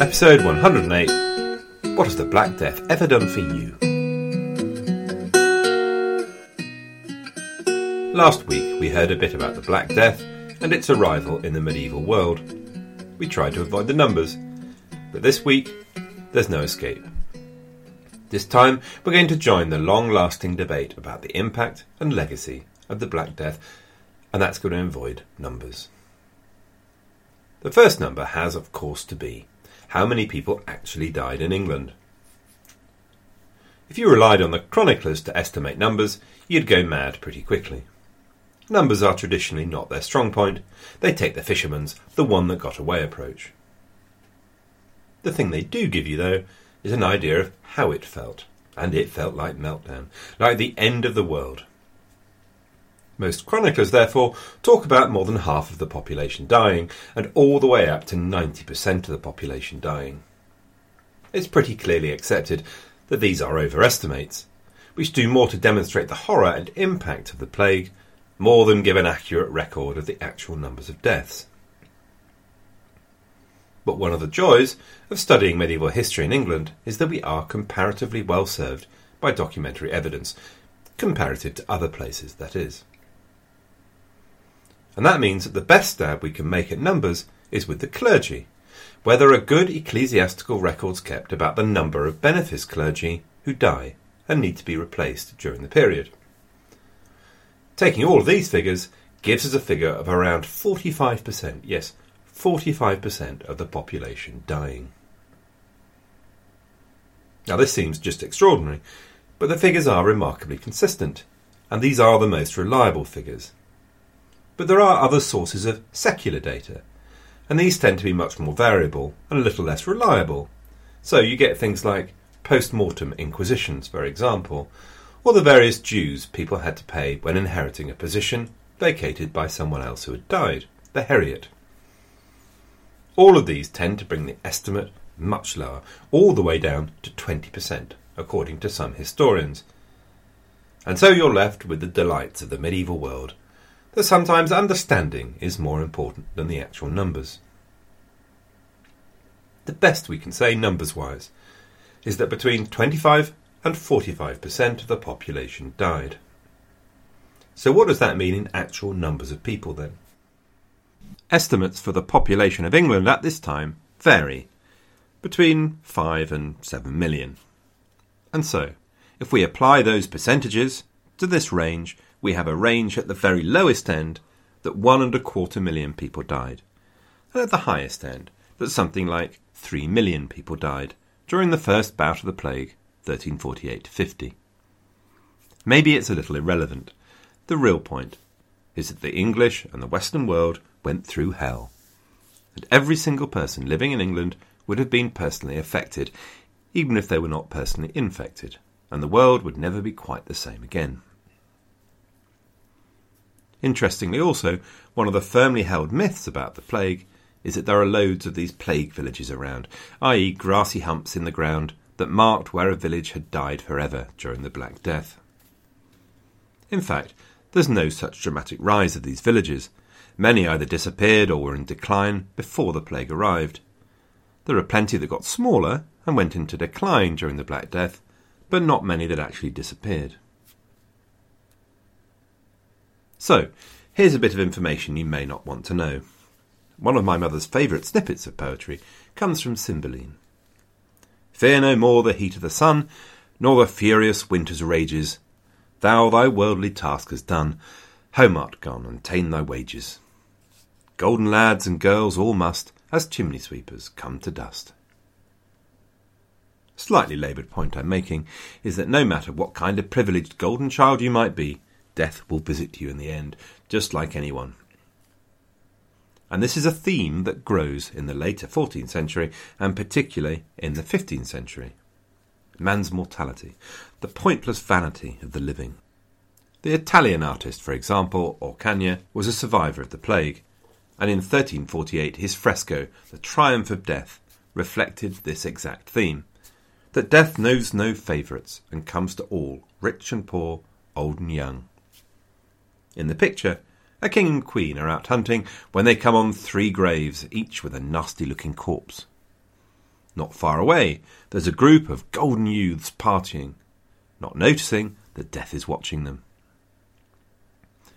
Episode 108 What has the Black Death ever done for you? Last week we heard a bit about the Black Death and its arrival in the medieval world. We tried to avoid the numbers, but this week there's no escape. This time we're going to join the long lasting debate about the impact and legacy of the Black Death, and that's going to avoid numbers. The first number has, of course, to be how many people actually died in England. If you relied on the chroniclers to estimate numbers, you'd go mad pretty quickly. Numbers are traditionally not their strong point. They take the fisherman's, the one that got away approach. The thing they do give you, though, is an idea of how it felt. And it felt like meltdown, like the end of the world. Most chroniclers, therefore, talk about more than half of the population dying, and all the way up to 90% of the population dying. It's pretty clearly accepted that these are overestimates, which do more to demonstrate the horror and impact of the plague, more than give an accurate record of the actual numbers of deaths. But one of the joys of studying medieval history in England is that we are comparatively well served by documentary evidence, comparative to other places, that is. And that means that the best stab we can make at numbers is with the clergy, where there are good ecclesiastical records kept about the number of benefice clergy who die and need to be replaced during the period. Taking all these figures gives us a figure of around 45%, yes, 45% of the population dying. Now, this seems just extraordinary, but the figures are remarkably consistent, and these are the most reliable figures. But there are other sources of secular data, and these tend to be much more variable and a little less reliable. So you get things like post mortem inquisitions, for example, or the various dues people had to pay when inheriting a position vacated by someone else who had died, the heriot. All of these tend to bring the estimate much lower, all the way down to 20%, according to some historians. And so you're left with the delights of the medieval world that sometimes understanding is more important than the actual numbers. The best we can say numbers wise is that between 25 and 45% of the population died. So, what does that mean in actual numbers of people then? Estimates for the population of England at this time vary between 5 and 7 million. And so, if we apply those percentages to this range, we have a range at the very lowest end that one and a quarter million people died, and at the highest end that something like three million people died during the first bout of the plague, 1348 50. Maybe it's a little irrelevant. The real point is that the English and the Western world went through hell, and every single person living in England would have been personally affected, even if they were not personally infected, and the world would never be quite the same again. Interestingly, also, one of the firmly held myths about the plague is that there are loads of these plague villages around, i.e., grassy humps in the ground that marked where a village had died forever during the Black Death. In fact, there's no such dramatic rise of these villages. Many either disappeared or were in decline before the plague arrived. There are plenty that got smaller and went into decline during the Black Death, but not many that actually disappeared. So, here's a bit of information you may not want to know. One of my mother's favourite snippets of poetry comes from Cymbeline. Fear no more the heat of the sun, nor the furious winter's rages. Thou thy worldly task hast done, home art gone, and ta'en thy wages. Golden lads and girls all must, as chimney sweepers, come to dust. Slightly laboured point I'm making is that no matter what kind of privileged golden child you might be, death will visit you in the end, just like anyone. and this is a theme that grows in the later 14th century and particularly in the 15th century. Man's mortality, the pointless vanity of the living. The Italian artist, for example, Orcagna, was a survivor of the plague, and in 1348 his fresco, The Triumph of Death, reflected this exact theme that death knows no favourites and comes to all, rich and poor, old and young. In the picture, a king and queen are out hunting when they come on three graves, each with a nasty looking corpse. Not far away, there's a group of golden youths partying, not noticing that death is watching them.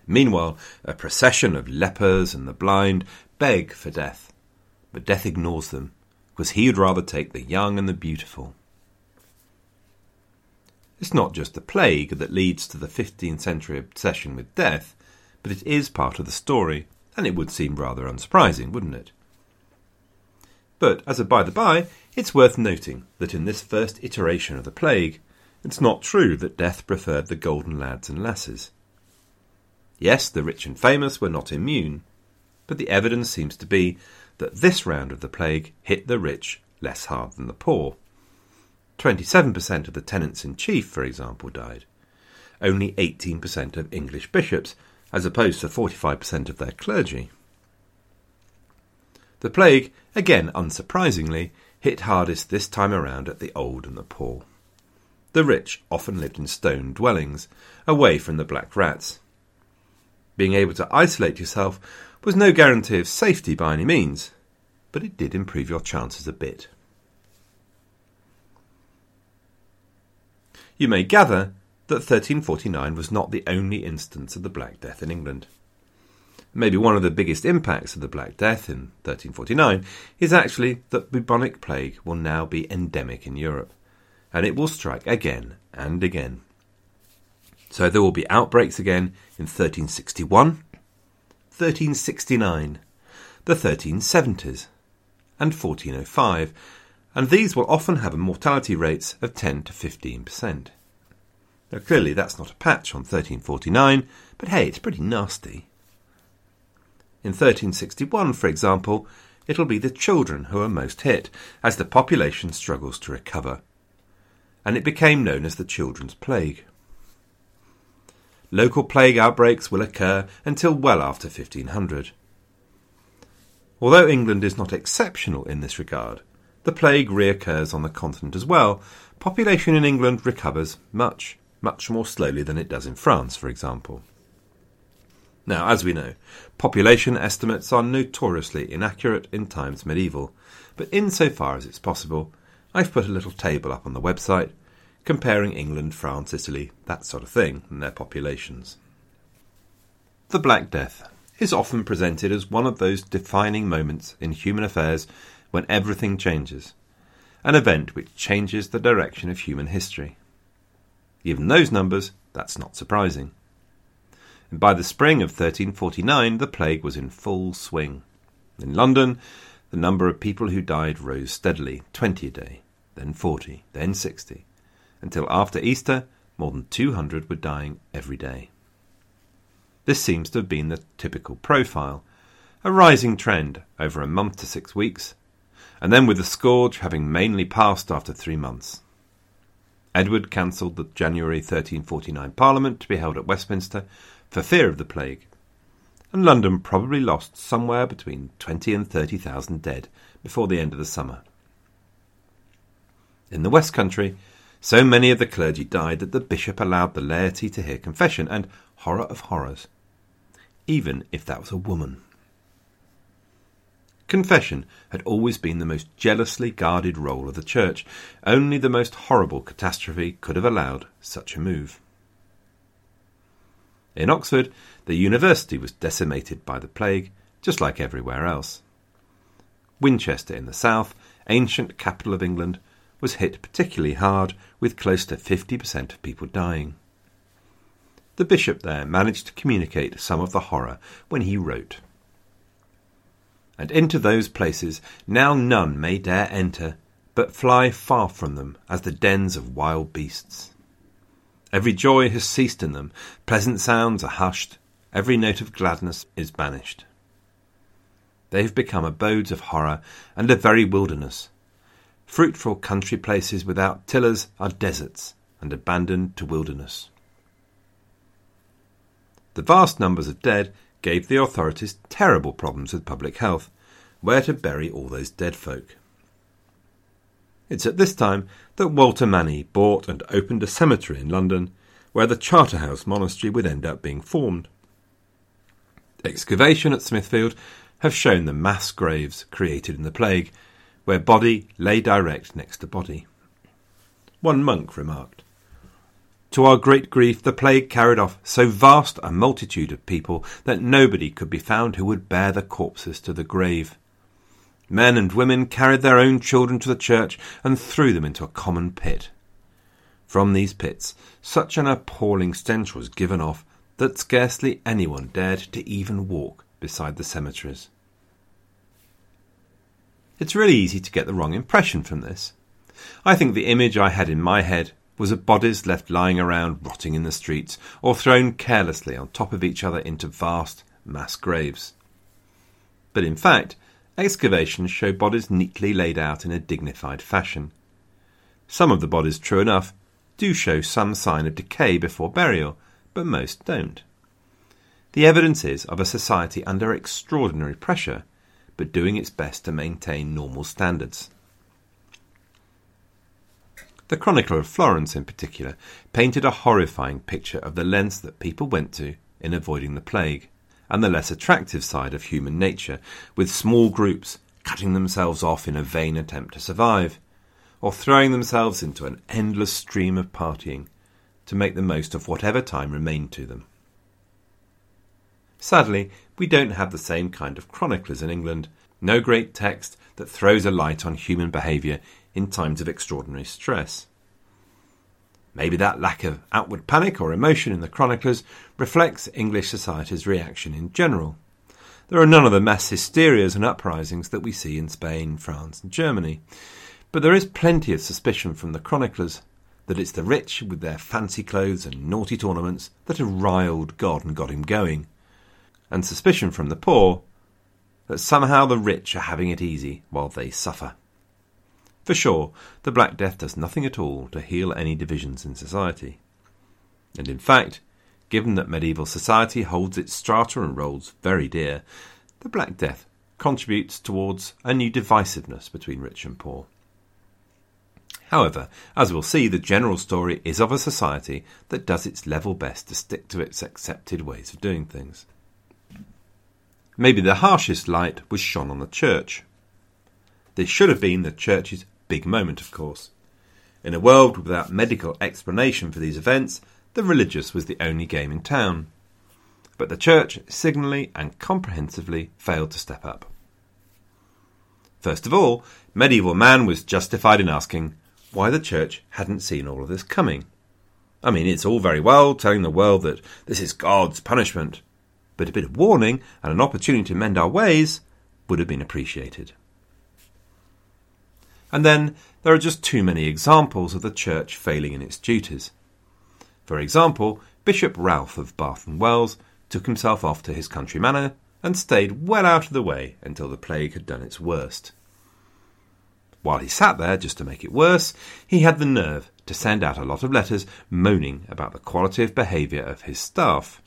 Meanwhile, a procession of lepers and the blind beg for death, but death ignores them, because he would rather take the young and the beautiful. It's not just the plague that leads to the 15th century obsession with death, but it is part of the story, and it would seem rather unsurprising, wouldn't it? But, as a by the by, it's worth noting that in this first iteration of the plague, it's not true that death preferred the golden lads and lasses. Yes, the rich and famous were not immune, but the evidence seems to be that this round of the plague hit the rich less hard than the poor. 27% of the tenants in chief, for example, died. Only 18% of English bishops, as opposed to 45% of their clergy. The plague, again unsurprisingly, hit hardest this time around at the old and the poor. The rich often lived in stone dwellings, away from the black rats. Being able to isolate yourself was no guarantee of safety by any means, but it did improve your chances a bit. You may gather that 1349 was not the only instance of the Black Death in England. Maybe one of the biggest impacts of the Black Death in 1349 is actually that bubonic plague will now be endemic in Europe, and it will strike again and again. So there will be outbreaks again in 1361, 1369, the 1370s, and 1405, and these will often have mortality rates of 10 to 15%. Now, clearly, that's not a patch on 1349, but hey, it's pretty nasty. In 1361, for example, it'll be the children who are most hit as the population struggles to recover. And it became known as the Children's Plague. Local plague outbreaks will occur until well after 1500. Although England is not exceptional in this regard, the plague reoccurs on the continent as well. Population in England recovers much, much more slowly than it does in France, for example. Now, as we know, population estimates are notoriously inaccurate in times medieval, but insofar as it's possible, I've put a little table up on the website comparing England, France, Italy, that sort of thing, and their populations. The Black Death is often presented as one of those defining moments in human affairs when everything changes, an event which changes the direction of human history. Given those numbers, that's not surprising. And by the spring of 1349, the plague was in full swing. In London, the number of people who died rose steadily 20 a day, then 40, then 60, until after Easter, more than 200 were dying every day. This seems to have been the typical profile a rising trend over a month to six weeks, and then with the scourge having mainly passed after three months. Edward cancelled the January 1349 Parliament to be held at Westminster for fear of the plague, and London probably lost somewhere between 20 and 30,000 dead before the end of the summer. In the West Country, so many of the clergy died that the bishop allowed the laity to hear confession, and horror of horrors, even if that was a woman. Confession had always been the most jealously guarded role of the Church. Only the most horrible catastrophe could have allowed such a move. In Oxford, the university was decimated by the plague, just like everywhere else. Winchester in the south, ancient capital of England, was hit particularly hard, with close to 50% of people dying. The bishop there managed to communicate some of the horror when he wrote and into those places now none may dare enter, but fly far from them as the dens of wild beasts. Every joy has ceased in them, pleasant sounds are hushed, every note of gladness is banished. they have become abodes of horror and a very wilderness. Fruitful country places without tillers are deserts and abandoned to wilderness. The vast numbers of dead gave the authorities terrible problems with public health, where to bury all those dead folk. It's at this time that Walter Manny bought and opened a cemetery in London where the Charterhouse Monastery would end up being formed. Excavation at Smithfield have shown the mass graves created in the plague, where body lay direct next to body. One monk remarked, To our great grief, the plague carried off so vast a multitude of people that nobody could be found who would bear the corpses to the grave. Men and women carried their own children to the church and threw them into a common pit. From these pits, such an appalling stench was given off that scarcely anyone dared to even walk beside the cemeteries. It's really easy to get the wrong impression from this. I think the image I had in my head was of bodies left lying around rotting in the streets or thrown carelessly on top of each other into vast mass graves. But in fact, excavations show bodies neatly laid out in a dignified fashion. Some of the bodies, true enough, do show some sign of decay before burial, but most don't. The evidence is of a society under extraordinary pressure, but doing its best to maintain normal standards. The Chronicler of Florence, in particular, painted a horrifying picture of the lengths that people went to in avoiding the plague and the less attractive side of human nature, with small groups cutting themselves off in a vain attempt to survive, or throwing themselves into an endless stream of partying to make the most of whatever time remained to them. Sadly, we don't have the same kind of chroniclers in England, no great text that throws a light on human behaviour in times of extraordinary stress. Maybe that lack of outward panic or emotion in the chroniclers reflects English society's reaction in general. There are none of the mass hysterias and uprisings that we see in Spain, France, and Germany. But there is plenty of suspicion from the chroniclers that it's the rich with their fancy clothes and naughty tournaments that have riled God and got him going, and suspicion from the poor that somehow the rich are having it easy while they suffer. For sure, the Black Death does nothing at all to heal any divisions in society. And in fact, given that medieval society holds its strata and roles very dear, the Black Death contributes towards a new divisiveness between rich and poor. However, as we'll see, the general story is of a society that does its level best to stick to its accepted ways of doing things. Maybe the harshest light was shone on the church. This should have been the church's big moment, of course. In a world without medical explanation for these events, the religious was the only game in town. But the church signally and comprehensively failed to step up. First of all, medieval man was justified in asking why the church hadn't seen all of this coming. I mean, it's all very well telling the world that this is God's punishment, but a bit of warning and an opportunity to mend our ways would have been appreciated. And then there are just too many examples of the church failing in its duties. For example, Bishop Ralph of Bath and Wells took himself off to his country manor and stayed well out of the way until the plague had done its worst. While he sat there, just to make it worse, he had the nerve to send out a lot of letters moaning about the quality of behaviour of his staff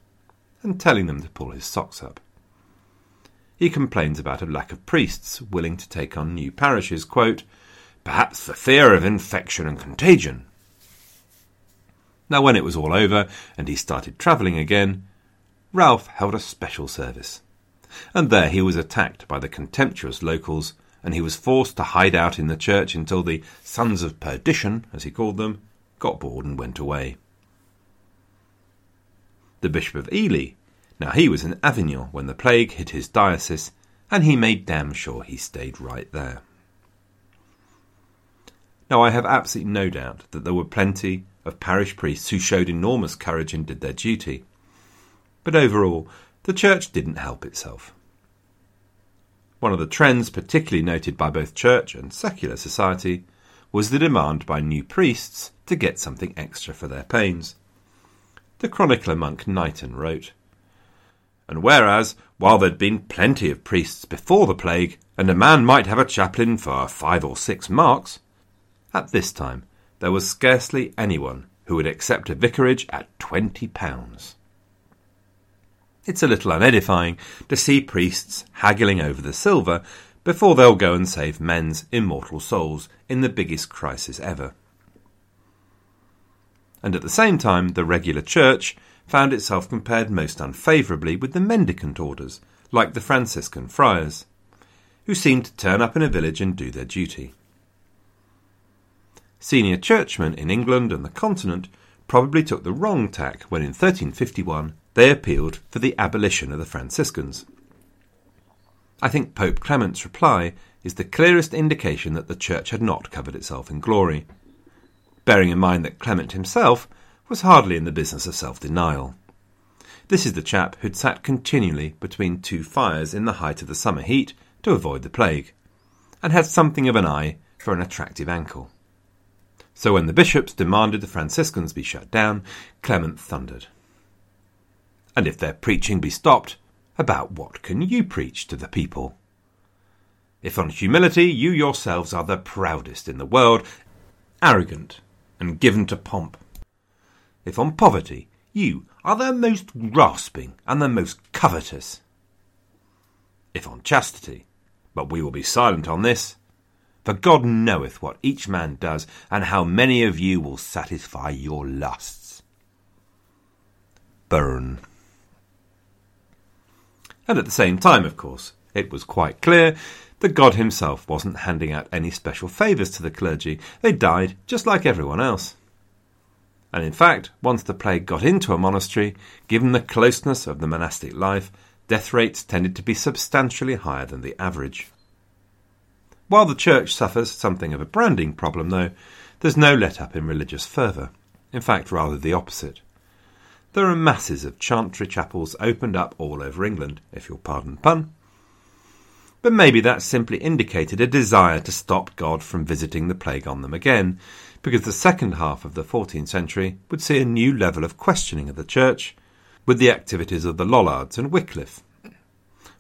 and telling them to pull his socks up. He complains about a lack of priests willing to take on new parishes, quote, perhaps the fear of infection and contagion. Now, when it was all over and he started travelling again, Ralph held a special service. And there he was attacked by the contemptuous locals, and he was forced to hide out in the church until the sons of perdition, as he called them, got bored and went away. The Bishop of Ely, now he was in Avignon when the plague hit his diocese, and he made damn sure he stayed right there. Now, I have absolutely no doubt that there were plenty of parish priests who showed enormous courage and did their duty. But overall, the church didn't help itself. One of the trends particularly noted by both church and secular society was the demand by new priests to get something extra for their pains. The chronicler monk Knighton wrote, And whereas, while there'd been plenty of priests before the plague, and a man might have a chaplain for five or six marks, at this time there was scarcely anyone who would accept a vicarage at twenty pounds. It's a little unedifying to see priests haggling over the silver before they'll go and save men's immortal souls in the biggest crisis ever. And at the same time, the regular church found itself compared most unfavourably with the mendicant orders, like the Franciscan friars, who seemed to turn up in a village and do their duty. Senior churchmen in England and the continent probably took the wrong tack when in 1351 they appealed for the abolition of the Franciscans. I think Pope Clement's reply is the clearest indication that the Church had not covered itself in glory, bearing in mind that Clement himself was hardly in the business of self denial. This is the chap who'd sat continually between two fires in the height of the summer heat to avoid the plague, and had something of an eye for an attractive ankle. So when the bishops demanded the Franciscans be shut down, Clement thundered. And if their preaching be stopped, about what can you preach to the people? If on humility you yourselves are the proudest in the world, arrogant and given to pomp, if on poverty you are the most grasping and the most covetous. If on chastity, but we will be silent on this, for God knoweth what each man does, and how many of you will satisfy your lusts. Burn. And at the same time, of course, it was quite clear that God Himself wasn't handing out any special favours to the clergy. They died just like everyone else. And in fact, once the plague got into a monastery, given the closeness of the monastic life, death rates tended to be substantially higher than the average. While the church suffers something of a branding problem, though, there's no let up in religious fervour. In fact, rather the opposite. There are masses of chantry chapels opened up all over England, if you'll pardon pun. But maybe that simply indicated a desire to stop God from visiting the plague on them again, because the second half of the 14th century would see a new level of questioning of the Church with the activities of the Lollards and Wycliffe.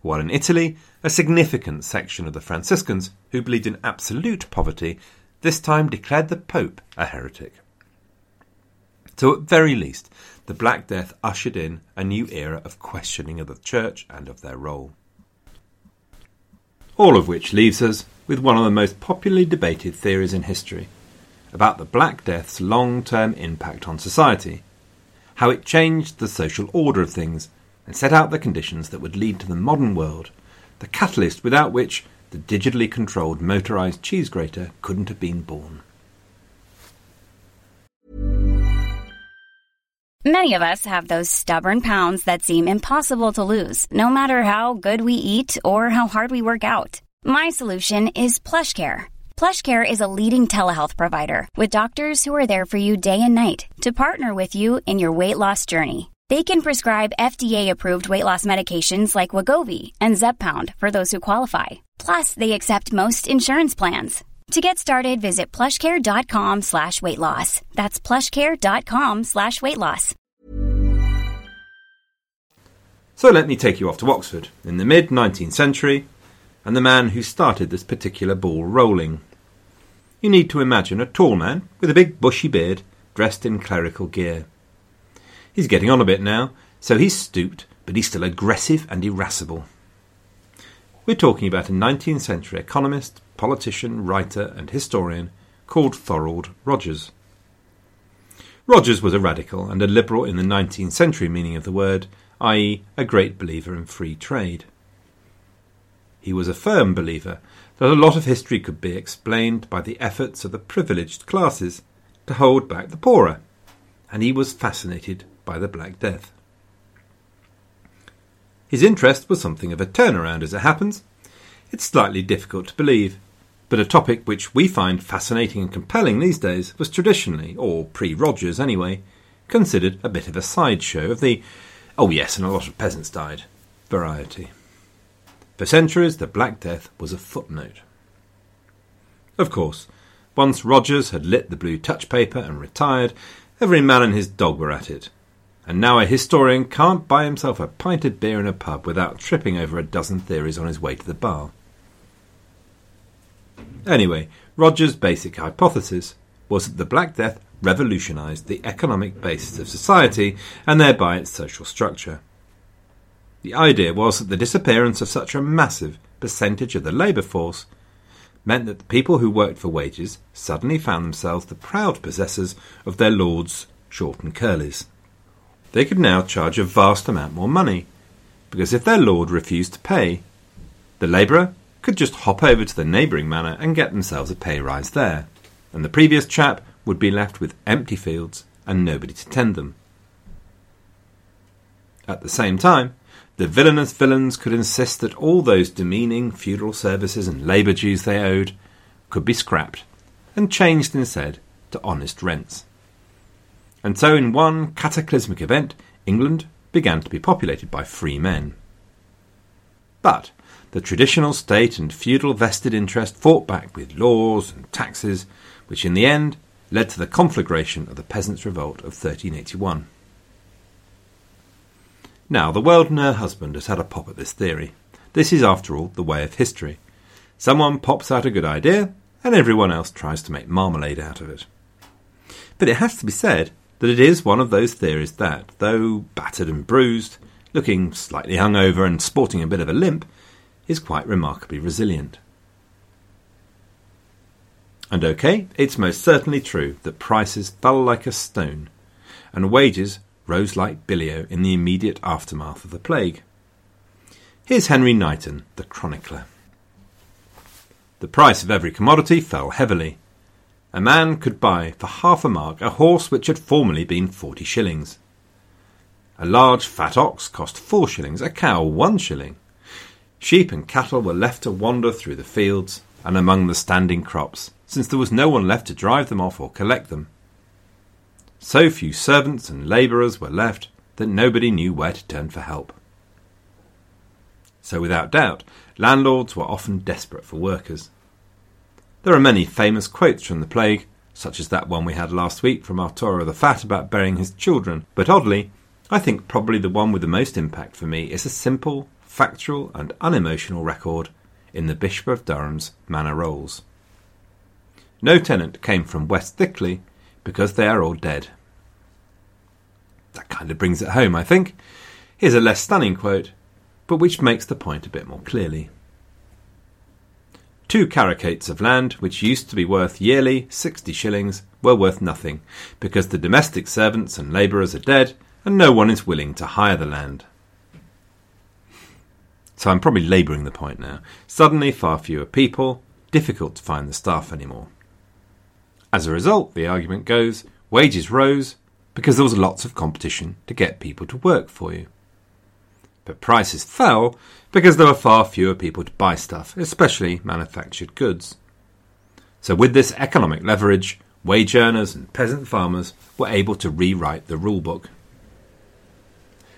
While in Italy, a significant section of the Franciscans, who believed in absolute poverty, this time declared the Pope a heretic. So, at very least, the Black Death ushered in a new era of questioning of the Church and of their role. All of which leaves us with one of the most popularly debated theories in history about the Black Death's long term impact on society, how it changed the social order of things and set out the conditions that would lead to the modern world, the catalyst without which the digitally controlled motorized cheese grater couldn't have been born. Many of us have those stubborn pounds that seem impossible to lose, no matter how good we eat or how hard we work out. My solution is PlushCare PlushCare is a leading telehealth provider with doctors who are there for you day and night to partner with you in your weight loss journey. They can prescribe FDA-approved weight loss medications like Wegovy and Zepbound for those who qualify. Plus, they accept most insurance plans. To get started, visit plushcare.com slash weight loss. That's plushcare.com slash weight loss. So let me take you off to Oxford in the mid-19th century and the man who started this particular ball rolling you need to imagine a tall man with a big bushy beard, dressed in clerical gear. He's getting on a bit now, so he's stooped, but he's still aggressive and irascible. We're talking about a 19th century economist, politician, writer, and historian called Thorold Rogers. Rogers was a radical and a liberal in the 19th century meaning of the word, i.e., a great believer in free trade. He was a firm believer that a lot of history could be explained by the efforts of the privileged classes to hold back the poorer, and he was fascinated by the Black Death. His interest was something of a turnaround, as it happens. It's slightly difficult to believe, but a topic which we find fascinating and compelling these days was traditionally, or pre Rogers anyway, considered a bit of a sideshow of the, oh yes, and a lot of peasants died, variety. For centuries, the Black Death was a footnote. Of course, once Rogers had lit the blue touch paper and retired, every man and his dog were at it. And now a historian can't buy himself a pint of beer in a pub without tripping over a dozen theories on his way to the bar. Anyway, Rogers' basic hypothesis was that the Black Death revolutionised the economic basis of society and thereby its social structure. The idea was that the disappearance of such a massive percentage of the labour force meant that the people who worked for wages suddenly found themselves the proud possessors of their lords' short and curlies. They could now charge a vast amount more money, because if their lord refused to pay, the labourer could just hop over to the neighbouring manor and get themselves a pay rise there, and the previous chap would be left with empty fields and nobody to tend them. At the same time, the villainous villains could insist that all those demeaning feudal services and labour dues they owed could be scrapped and changed instead to honest rents. And so, in one cataclysmic event, England began to be populated by free men. But the traditional state and feudal vested interest fought back with laws and taxes, which in the end led to the conflagration of the Peasants' Revolt of 1381. Now, the world and her husband has had a pop at this theory. This is, after all, the way of history. Someone pops out a good idea, and everyone else tries to make marmalade out of it. But it has to be said that it is one of those theories that, though battered and bruised, looking slightly hungover and sporting a bit of a limp, is quite remarkably resilient. And okay, it's most certainly true that prices fell like a stone, and wages rose like bilio in the immediate aftermath of the plague. Here's Henry Knighton, the chronicler. The price of every commodity fell heavily. A man could buy for half a mark a horse which had formerly been forty shillings. A large fat ox cost four shillings, a cow one shilling. Sheep and cattle were left to wander through the fields and among the standing crops, since there was no one left to drive them off or collect them. So few servants and labourers were left that nobody knew where to turn for help. So, without doubt, landlords were often desperate for workers. There are many famous quotes from the plague, such as that one we had last week from Arturo the Fat about burying his children, but oddly, I think probably the one with the most impact for me is a simple, factual, and unemotional record in the Bishop of Durham's Manor Rolls. No tenant came from West Thickley because they are all dead. That kind of brings it home, I think. Here's a less stunning quote, but which makes the point a bit more clearly. Two carucates of land, which used to be worth yearly sixty shillings, were worth nothing, because the domestic servants and labourers are dead, and no one is willing to hire the land. So I'm probably labouring the point now. Suddenly, far fewer people, difficult to find the staff anymore. As a result, the argument goes, wages rose because there was lots of competition to get people to work for you. But prices fell because there were far fewer people to buy stuff, especially manufactured goods. So, with this economic leverage, wage earners and peasant farmers were able to rewrite the rulebook.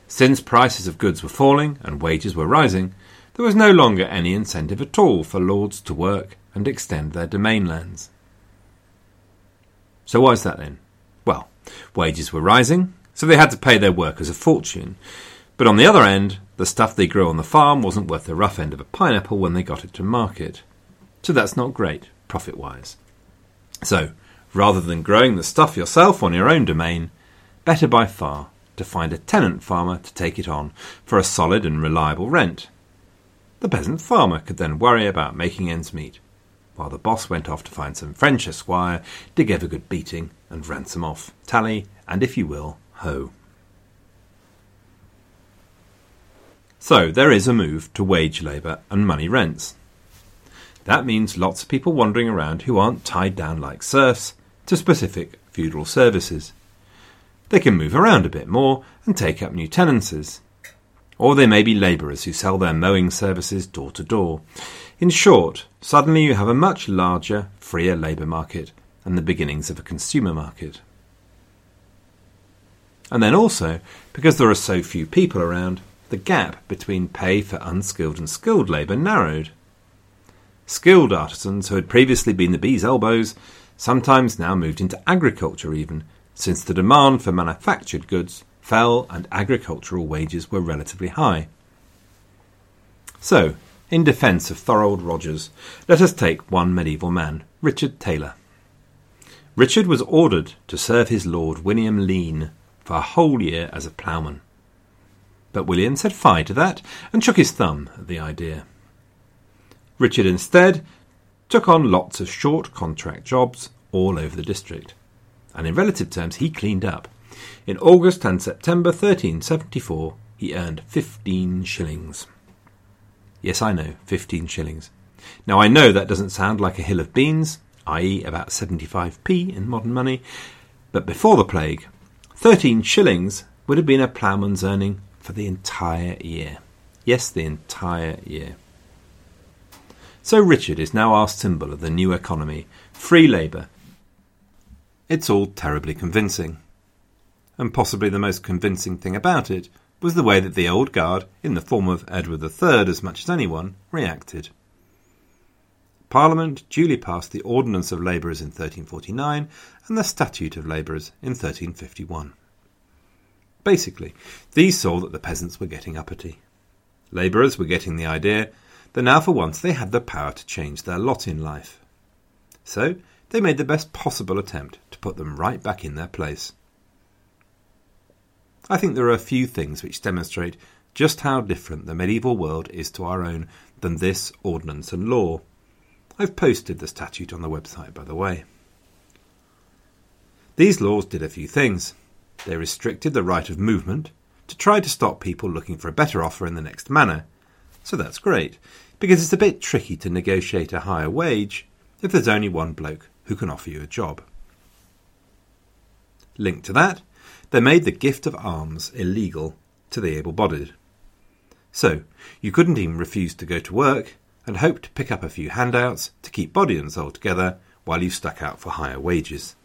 Since prices of goods were falling and wages were rising, there was no longer any incentive at all for lords to work and extend their domain lands. So why is that then? Well, wages were rising, so they had to pay their workers a fortune. But on the other end, the stuff they grew on the farm wasn't worth the rough end of a pineapple when they got it to market. So that's not great, profit wise. So, rather than growing the stuff yourself on your own domain, better by far to find a tenant farmer to take it on for a solid and reliable rent. The peasant farmer could then worry about making ends meet while the boss went off to find some French esquire to give a good beating and ransom off, tally, and if you will, ho. So there is a move to wage labour and money rents. That means lots of people wandering around who aren't tied down like serfs to specific feudal services. They can move around a bit more and take up new tenancies. Or they may be labourers who sell their mowing services door to door. In short, suddenly you have a much larger, freer labour market and the beginnings of a consumer market. And then also, because there are so few people around, the gap between pay for unskilled and skilled labour narrowed. Skilled artisans who had previously been the bee's elbows sometimes now moved into agriculture even, since the demand for manufactured goods fell and agricultural wages were relatively high. So, in defence of Thorold Rogers, let us take one medieval man, Richard Taylor. Richard was ordered to serve his lord William Lean for a whole year as a ploughman. But William said fie to that and shook his thumb at the idea. Richard instead took on lots of short contract jobs all over the district, and in relative terms he cleaned up. In August and September 1374 he earned 15 shillings. Yes, I know, 15 shillings. Now I know that doesn't sound like a hill of beans, i.e., about 75p in modern money, but before the plague, 13 shillings would have been a ploughman's earning for the entire year. Yes, the entire year. So Richard is now our symbol of the new economy, free labour. It's all terribly convincing. And possibly the most convincing thing about it was the way that the old guard, in the form of Edward III as much as anyone, reacted. Parliament duly passed the Ordinance of Labourers in 1349 and the Statute of Labourers in 1351. Basically, these saw that the peasants were getting uppity. Labourers were getting the idea that now for once they had the power to change their lot in life. So they made the best possible attempt to put them right back in their place. I think there are a few things which demonstrate just how different the medieval world is to our own than this ordinance and law. I've posted the statute on the website, by the way. These laws did a few things. They restricted the right of movement to try to stop people looking for a better offer in the next manor. So that's great, because it's a bit tricky to negotiate a higher wage if there's only one bloke who can offer you a job. Linked to that, they made the gift of alms illegal to the able bodied. So, you couldn't even refuse to go to work and hope to pick up a few handouts to keep body and soul together while you stuck out for higher wages.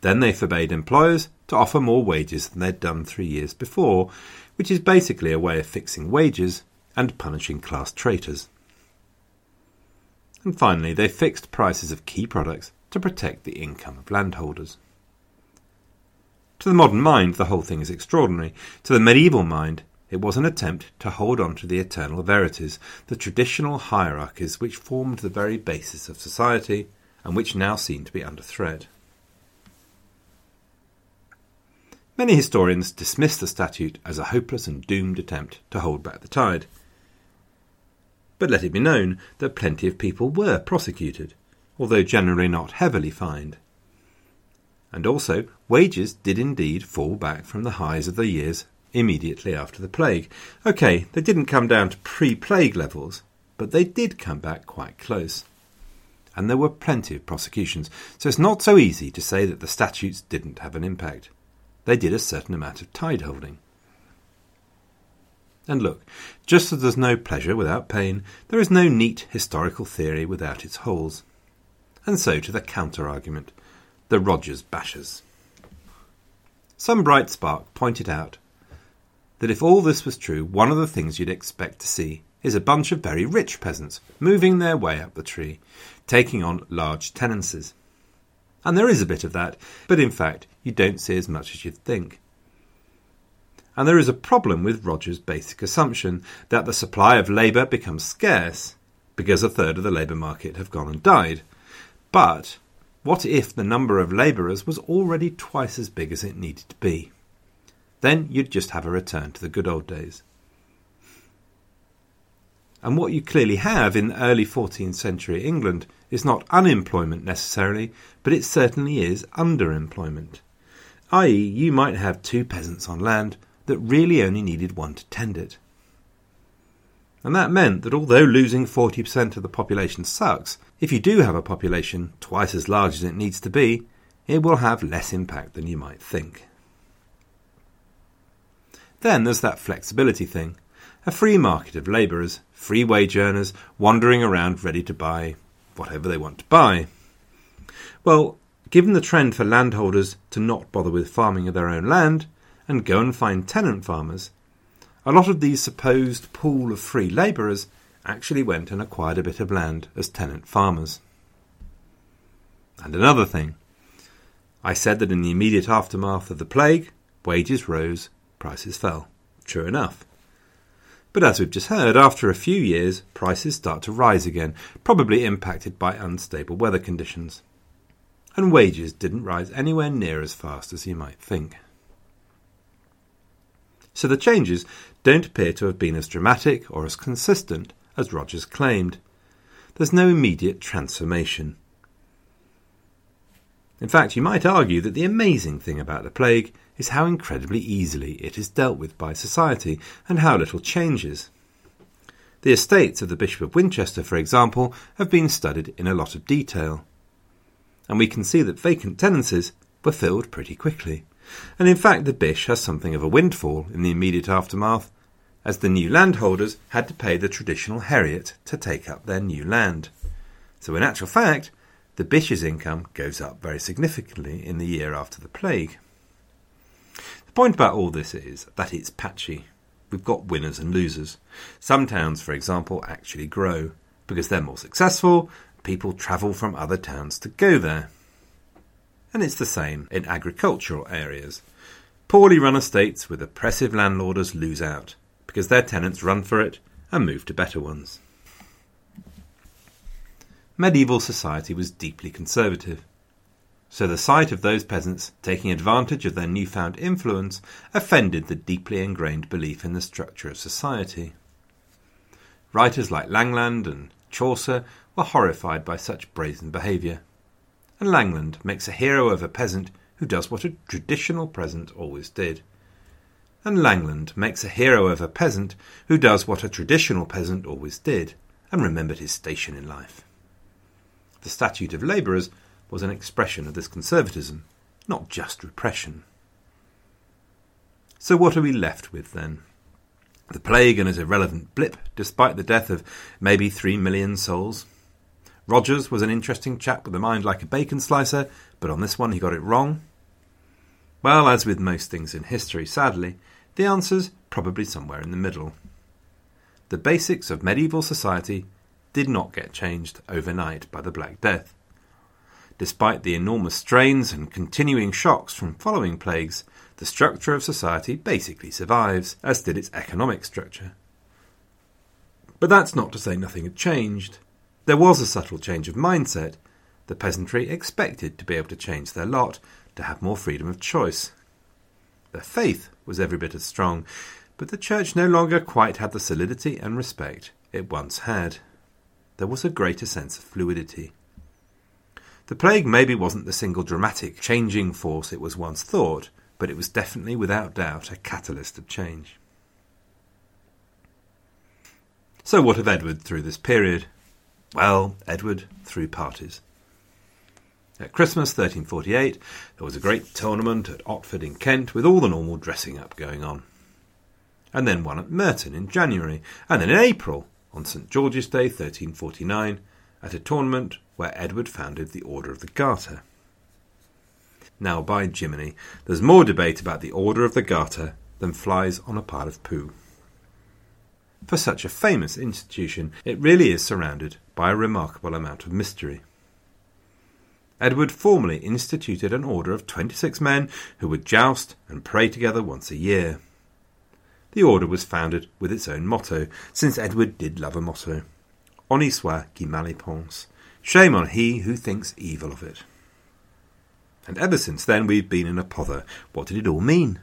Then they forbade employers to offer more wages than they'd done three years before, which is basically a way of fixing wages and punishing class traitors. And finally, they fixed prices of key products to protect the income of landholders. To the modern mind, the whole thing is extraordinary. To the medieval mind, it was an attempt to hold on to the eternal verities, the traditional hierarchies which formed the very basis of society and which now seem to be under threat. Many historians dismiss the statute as a hopeless and doomed attempt to hold back the tide. But let it be known that plenty of people were prosecuted, although generally not heavily fined. And also, wages did indeed fall back from the highs of the years immediately after the plague. Okay, they didn't come down to pre plague levels, but they did come back quite close. And there were plenty of prosecutions, so it's not so easy to say that the statutes didn't have an impact. They did a certain amount of tide holding. And look, just as there's no pleasure without pain, there is no neat historical theory without its holes. And so to the counter argument the Rogers bashers. Some bright spark pointed out that if all this was true, one of the things you'd expect to see is a bunch of very rich peasants moving their way up the tree, taking on large tenancies. And there is a bit of that, but in fact, you don't see as much as you'd think. And there is a problem with Rogers' basic assumption that the supply of labour becomes scarce because a third of the labour market have gone and died. But what if the number of labourers was already twice as big as it needed to be? Then you'd just have a return to the good old days. And what you clearly have in early 14th century England is not unemployment necessarily, but it certainly is underemployment. I.e., you might have two peasants on land that really only needed one to tend it. And that meant that although losing 40% of the population sucks, if you do have a population twice as large as it needs to be, it will have less impact than you might think. Then there's that flexibility thing. A free market of labourers, free wage earners, wandering around ready to buy whatever they want to buy. Well, given the trend for landholders to not bother with farming of their own land and go and find tenant farmers, a lot of these supposed pool of free labourers actually went and acquired a bit of land as tenant farmers. And another thing. I said that in the immediate aftermath of the plague, Wages rose, prices fell. True enough. But as we've just heard, after a few years, prices start to rise again, probably impacted by unstable weather conditions. And wages didn't rise anywhere near as fast as you might think. So the changes don't appear to have been as dramatic or as consistent as Rogers claimed. There's no immediate transformation. In fact, you might argue that the amazing thing about the plague is how incredibly easily it is dealt with by society and how little changes. The estates of the Bishop of Winchester, for example, have been studied in a lot of detail. And we can see that vacant tenancies were filled pretty quickly. And in fact, the Bish has something of a windfall in the immediate aftermath, as the new landholders had to pay the traditional heriot to take up their new land. So, in actual fact, the Bish's income goes up very significantly in the year after the plague. The point about all this is that it's patchy. We've got winners and losers. Some towns, for example, actually grow because they're more successful. People travel from other towns to go there. And it's the same in agricultural areas. Poorly run estates with oppressive landlords lose out because their tenants run for it and move to better ones. Medieval society was deeply conservative. So the sight of those peasants taking advantage of their newfound influence offended the deeply ingrained belief in the structure of society. Writers like Langland and Chaucer were horrified by such brazen behaviour. And Langland makes a hero of a peasant who does what a traditional peasant always did. And Langland makes a hero of a peasant who does what a traditional peasant always did, and remembered his station in life. The Statute of Labourers was an expression of this conservatism, not just repression. So, what are we left with then? The plague and its irrelevant blip, despite the death of maybe three million souls. Rogers was an interesting chap with a mind like a bacon slicer, but on this one he got it wrong. Well, as with most things in history, sadly, the answer's probably somewhere in the middle. The basics of medieval society did not get changed overnight by the Black Death. Despite the enormous strains and continuing shocks from following plagues, the structure of society basically survives, as did its economic structure. But that's not to say nothing had changed. There was a subtle change of mindset. The peasantry expected to be able to change their lot, to have more freedom of choice. Their faith was every bit as strong, but the church no longer quite had the solidity and respect it once had. There was a greater sense of fluidity. The plague maybe wasn't the single dramatic, changing force it was once thought, but it was definitely, without doubt, a catalyst of change. So, what of Edward through this period? Well, Edward threw parties. At Christmas 1348, there was a great tournament at Otford in Kent with all the normal dressing up going on. And then one at Merton in January, and then in April, on St George's Day 1349, at a tournament where Edward founded the Order of the Garter. Now, by Jiminy, there's more debate about the Order of the Garter than flies on a pile of poo. For such a famous institution, it really is surrounded by a remarkable amount of mystery. Edward formally instituted an order of 26 men who would joust and pray together once a year. The order was founded with its own motto, since Edward did love a motto. Honi soit qui mal y pense, Shame on he who thinks evil of it. And ever since then we've been in a pother. What did it all mean?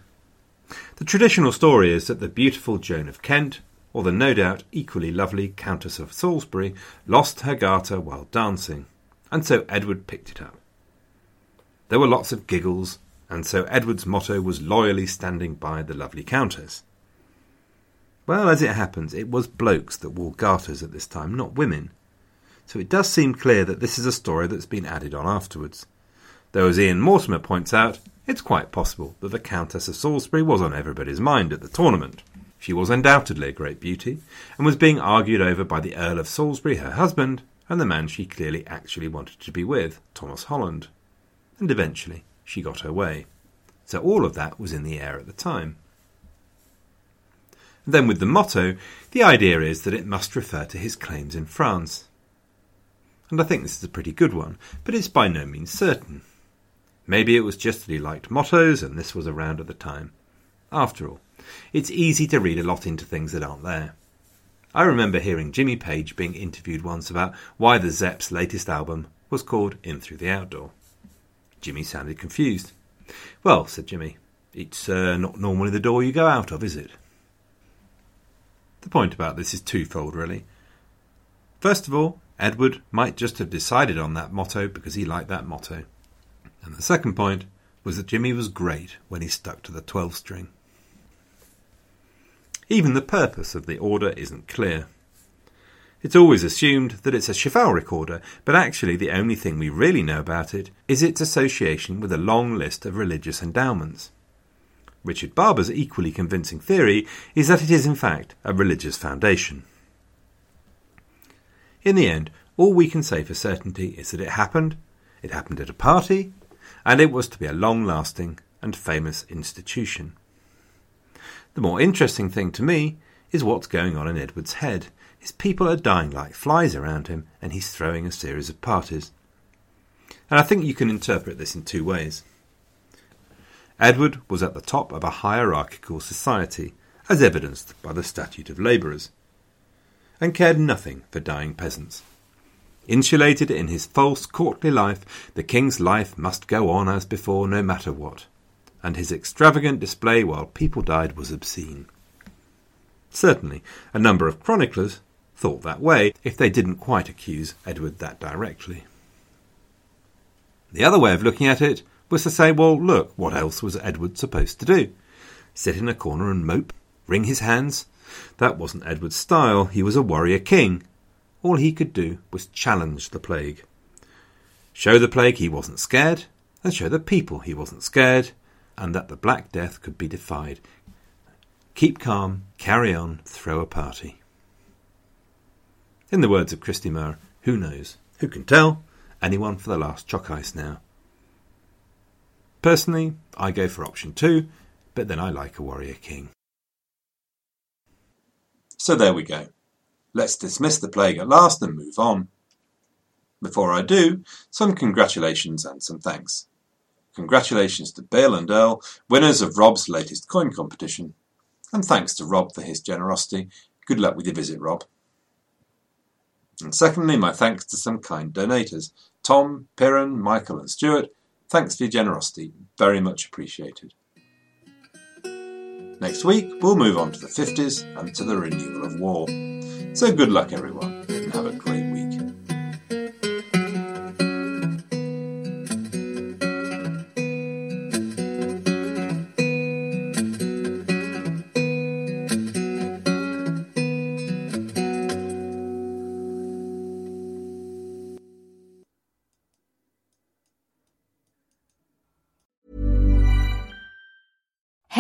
The traditional story is that the beautiful Joan of Kent, or the no doubt equally lovely Countess of Salisbury, lost her garter while dancing, and so Edward picked it up. There were lots of giggles, and so Edward's motto was loyally standing by the lovely Countess. Well, as it happens, it was blokes that wore garters at this time, not women, so it does seem clear that this is a story that's been added on afterwards. Though, as Ian Mortimer points out, it's quite possible that the Countess of Salisbury was on everybody's mind at the tournament. She was undoubtedly a great beauty, and was being argued over by the Earl of Salisbury, her husband, and the man she clearly actually wanted to be with, Thomas Holland. And eventually she got her way. So all of that was in the air at the time. And then with the motto, the idea is that it must refer to his claims in France and I think this is a pretty good one, but it's by no means certain. Maybe it was just that he liked mottos and this was around at the time. After all, it's easy to read a lot into things that aren't there. I remember hearing Jimmy Page being interviewed once about why the Zepp's latest album was called In Through the Outdoor. Jimmy sounded confused. Well, said Jimmy, it's uh, not normally the door you go out of, is it? The point about this is twofold, really. First of all, Edward might just have decided on that motto because he liked that motto. And the second point was that Jimmy was great when he stuck to the 12 string. Even the purpose of the order isn't clear. It's always assumed that it's a chivalric order, but actually the only thing we really know about it is its association with a long list of religious endowments. Richard Barber's equally convincing theory is that it is in fact a religious foundation. In the end, all we can say for certainty is that it happened, it happened at a party, and it was to be a long lasting and famous institution. The more interesting thing to me is what's going on in Edward's head. His people are dying like flies around him, and he's throwing a series of parties. And I think you can interpret this in two ways. Edward was at the top of a hierarchical society, as evidenced by the Statute of Labourers, and cared nothing for dying peasants. Insulated in his false courtly life, the king's life must go on as before, no matter what and his extravagant display while people died was obscene. Certainly, a number of chroniclers thought that way, if they didn't quite accuse Edward that directly. The other way of looking at it was to say, well, look, what else was Edward supposed to do? Sit in a corner and mope? Wring his hands? That wasn't Edward's style. He was a warrior king. All he could do was challenge the plague. Show the plague he wasn't scared, and show the people he wasn't scared, and that the Black Death could be defied. Keep calm, carry on, throw a party. In the words of Christy Moore, who knows? Who can tell? Anyone for the last chalk ice now. Personally, I go for option two, but then I like a warrior king. So there we go. Let's dismiss the plague at last and move on. Before I do, some congratulations and some thanks. Congratulations to Bill and Earl, winners of Rob's latest coin competition. And thanks to Rob for his generosity. Good luck with your visit, Rob. And secondly, my thanks to some kind donators Tom, Piran, Michael, and Stuart. Thanks for your generosity. Very much appreciated. Next week, we'll move on to the 50s and to the renewal of war. So good luck, everyone, and have a great week.